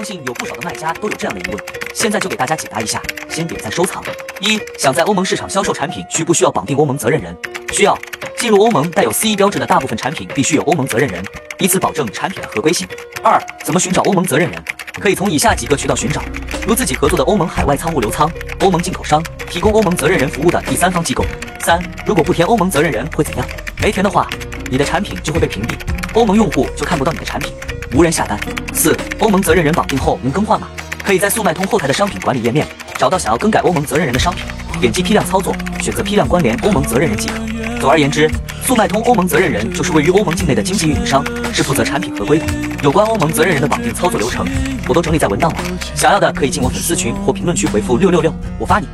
相信有不少的卖家都有这样的疑问，现在就给大家解答一下。先点赞收藏。一、想在欧盟市场销售产品，需不需要绑定欧盟责任人？需要。进入欧盟带有 CE 标志的大部分产品必须有欧盟责任人，以此保证产品的合规性。二、怎么寻找欧盟责任人？可以从以下几个渠道寻找，如自己合作的欧盟海外仓物流仓、欧盟进口商、提供欧盟责任人服务的第三方机构。三、如果不填欧盟责任人会怎样？没填的话，你的产品就会被屏蔽，欧盟用户就看不到你的产品，无人下单。四、欧盟责任人绑定后能更换吗？可以在速卖通后台的商品管理页面找到想要更改欧盟责任人的商品，点击批量操作，选择批量关联欧盟责任人即可。总而言之，速卖通欧盟责任人就是位于欧盟境内的经纪运营商，是负责产品合规的。有关欧盟责任人的绑定操作流程，我都整理在文档了，想要的可以进我粉丝群或评论区回复六六六，我发你。